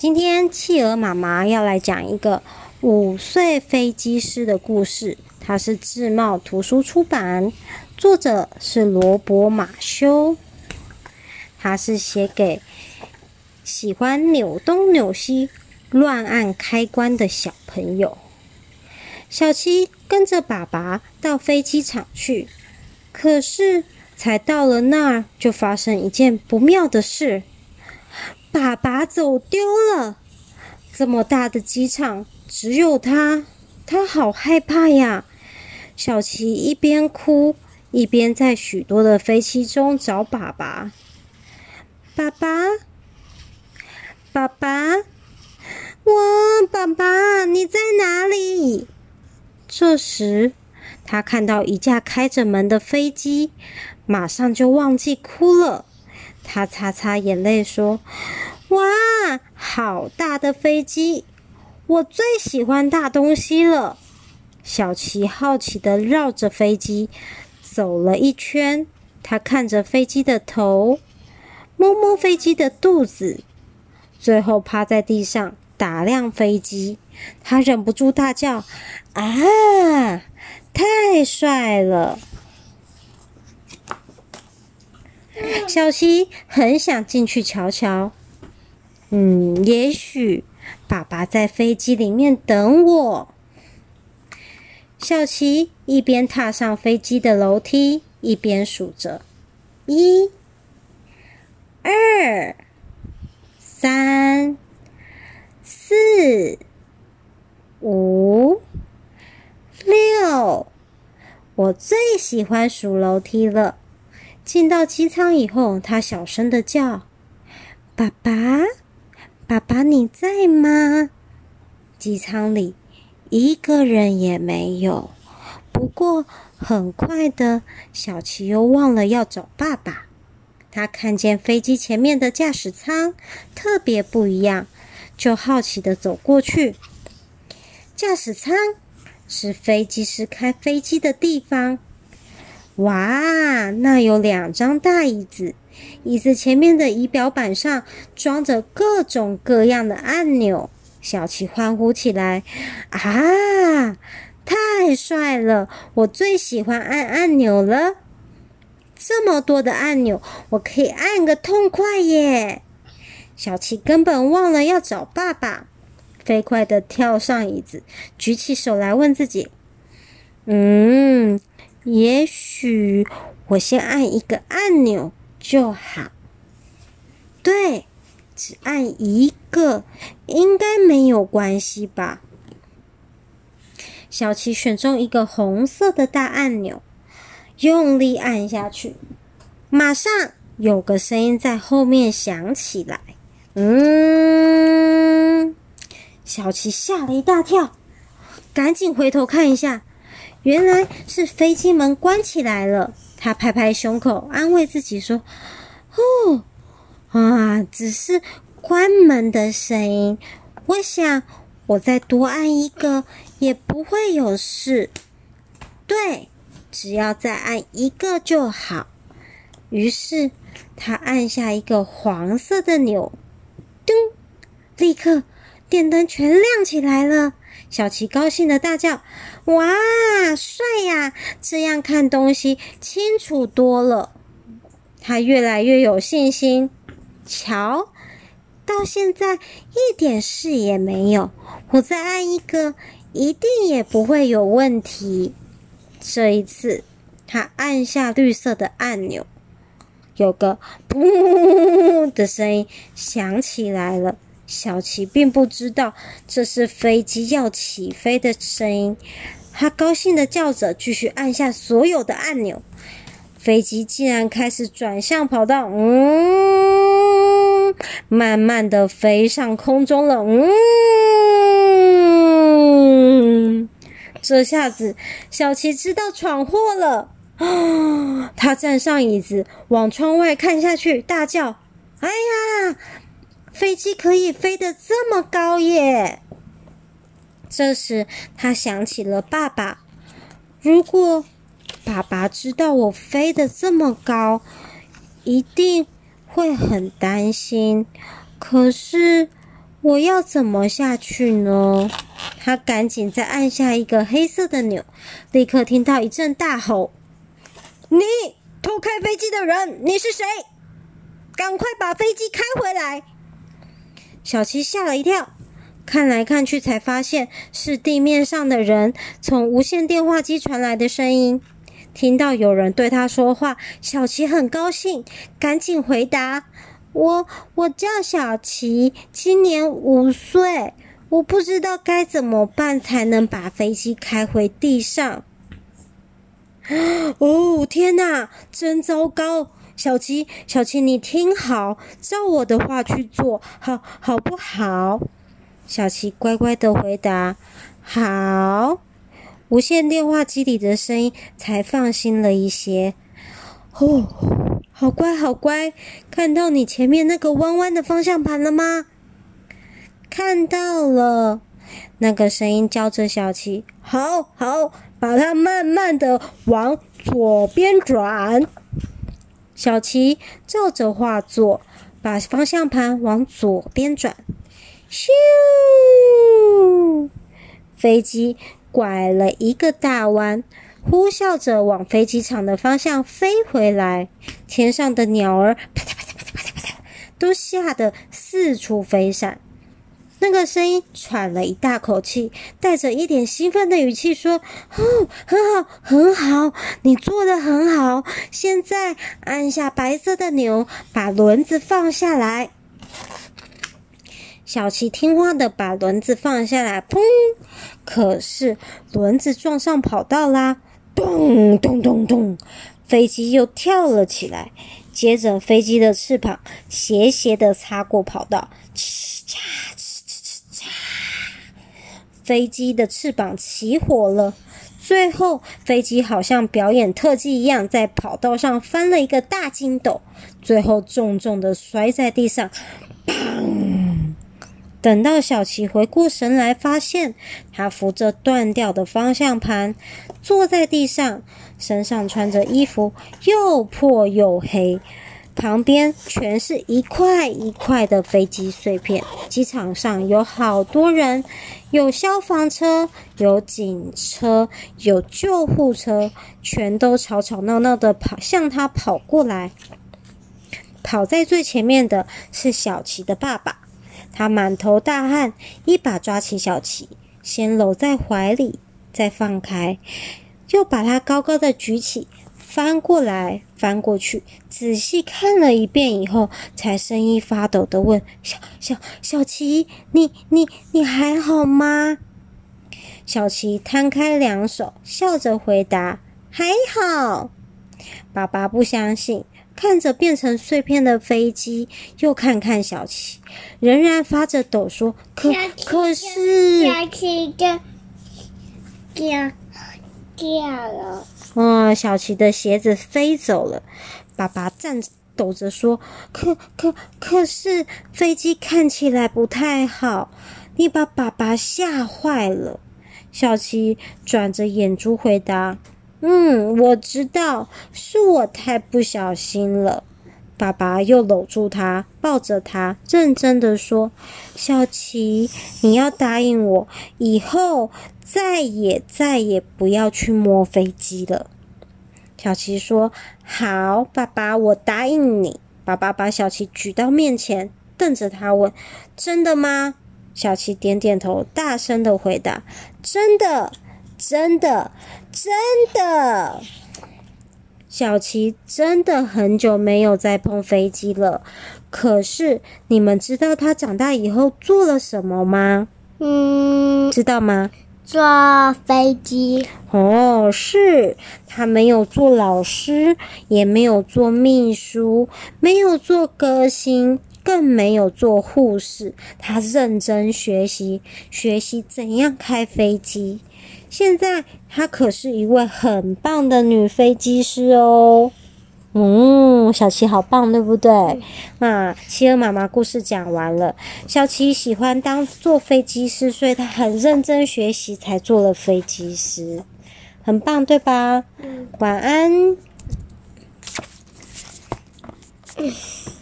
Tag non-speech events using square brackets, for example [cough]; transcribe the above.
今天企鹅妈妈要来讲一个五岁飞机师的故事，它是智贸图书出版，作者是罗伯·马修，它是写给喜欢扭东扭西、乱按开关的小朋友。小七跟着爸爸到飞机场去，可是才到了那儿，就发生一件不妙的事。爸爸走丢了，这么大的机场只有他，他好害怕呀！小琪一边哭一边在许多的飞机中找爸爸。爸爸，爸爸，哇，爸爸，你在哪里？这时，他看到一架开着门的飞机，马上就忘记哭了。他擦擦眼泪说：“哇，好大的飞机！我最喜欢大东西了。”小琪好奇地绕着飞机走了一圈，他看着飞机的头，摸摸飞机的肚子，最后趴在地上打量飞机。他忍不住大叫：“啊，太帅了！” [laughs] 小琪很想进去瞧瞧。嗯，也许爸爸在飞机里面等我。小琪一边踏上飞机的楼梯，一边数着：一、二、三、四、五、六。我最喜欢数楼梯了。进到机舱以后，他小声的叫：“爸爸，爸爸，你在吗？”机舱里一个人也没有。不过很快的，小琪又忘了要找爸爸。他看见飞机前面的驾驶舱特别不一样，就好奇的走过去。驾驶舱是飞机师开飞机的地方。哇，那有两张大椅子，椅子前面的仪表板上装着各种各样的按钮。小琪欢呼起来：“啊，太帅了！我最喜欢按按钮了。这么多的按钮，我可以按个痛快耶！”小琪根本忘了要找爸爸，飞快地跳上椅子，举起手来问自己：“嗯。”也许我先按一个按钮就好。对，只按一个应该没有关系吧？小琪选中一个红色的大按钮，用力按下去，马上有个声音在后面响起来。嗯，小琪吓了一大跳，赶紧回头看一下。原来是飞机门关起来了，他拍拍胸口，安慰自己说：“哦，啊，只是关门的声音。我想，我再多按一个也不会有事。对，只要再按一个就好。”于是他按下一个黄色的钮，噔，立刻电灯全亮起来了。小琪高兴的大叫：“哇，帅呀！这样看东西清楚多了。”他越来越有信心。瞧，到现在一点事也没有。我再按一个，一定也不会有问题。这一次，他按下绿色的按钮，有个“噗”的声音响起来了。小琪并不知道这是飞机要起飞的声音，他高兴地叫着，继续按下所有的按钮。飞机竟然开始转向跑道，嗯，慢慢地飞上空中了，嗯，这下子小琪知道闯祸了，他站上椅子，往窗外看下去，大叫：“哎呀！”飞机可以飞得这么高耶！这时他想起了爸爸。如果爸爸知道我飞得这么高，一定会很担心。可是我要怎么下去呢？他赶紧再按下一个黑色的钮，立刻听到一阵大吼：“你偷开飞机的人，你是谁？赶快把飞机开回来！”小琪吓了一跳，看来看去才发现是地面上的人从无线电话机传来的声音。听到有人对他说话，小琪很高兴，赶紧回答。我我叫小琪，今年五岁。我不知道该怎么办才能把飞机开回地上。[gasps] 哦，天哪，真糟糕！小琪，小琪，你听好，照我的话去做，好好不好？小琪乖乖的回答：“好。”无线电话机里的声音才放心了一些。哦。好乖，好乖！看到你前面那个弯弯的方向盘了吗？看到了。那个声音叫着小琪：“好好，把它慢慢的往左边转。”小琪照着画作，把方向盘往左边转。咻！飞机拐了一个大弯。呼啸着往飞机场的方向飞回来，天上的鸟儿啪嗒啪嗒啪嗒啪嗒啪嗒，都吓得四处飞散。那个声音喘了一大口气，带着一点兴奋的语气说：“哦，很好，很好，你做得很好。现在按下白色的钮，把轮子放下来。”小琪听话的把轮子放下来，砰！可是轮子撞上跑道啦。咚咚咚咚，飞机又跳了起来。接着，飞机的翅膀斜斜的擦过跑道，哧嚓哧哧嚓，飞机的翅膀起火了。最后，飞机好像表演特技一样，在跑道上翻了一个大筋斗，最后重重的摔在地上，砰！[coughs] 等到小琪回过神来，发现他扶着断掉的方向盘，坐在地上，身上穿着衣服又破又黑，旁边全是一块一块的飞机碎片。机场上有好多人，有消防车，有警车，有救护车，全都吵吵闹闹的跑向他跑过来。跑在最前面的是小琪的爸爸。他满头大汗，一把抓起小琪，先搂在怀里，再放开，又把他高高的举起，翻过来翻过去，仔细看了一遍以后，才声音发抖的问：“小小小琪，你你你还好吗？”小琪摊开两手，笑着回答：“还好。”爸爸不相信。看着变成碎片的飞机，又看看小琪，仍然发着抖，说：“可可是，小琪的掉掉了。”嗯，小琪的鞋子飞走了。爸爸站着抖着说：“可可可是，飞机看起来不太好，你把爸爸吓坏了。”小琪转着眼珠回答。嗯，我知道是我太不小心了。爸爸又搂住他，抱着他，认真的说：“小琪，你要答应我，以后再也再也不要去摸飞机了。”小琪说：“好，爸爸，我答应你。”爸爸把小琪举到面前，瞪着他问：“真的吗？”小琪点点头，大声的回答：“真的。”真的，真的，小琪真的很久没有再碰飞机了。可是，你们知道他长大以后做了什么吗？嗯，知道吗？坐飞机。哦，是，他没有做老师，也没有做秘书，没有做歌星，更没有做护士。他认真学习，学习怎样开飞机。现在她可是一位很棒的女飞机师哦。嗯，小琪好棒，对不对？那企鹅妈妈故事讲完了。小琪喜欢当做飞机师，所以她很认真学习，才做了飞机师，很棒，对吧？晚安。嗯 [laughs]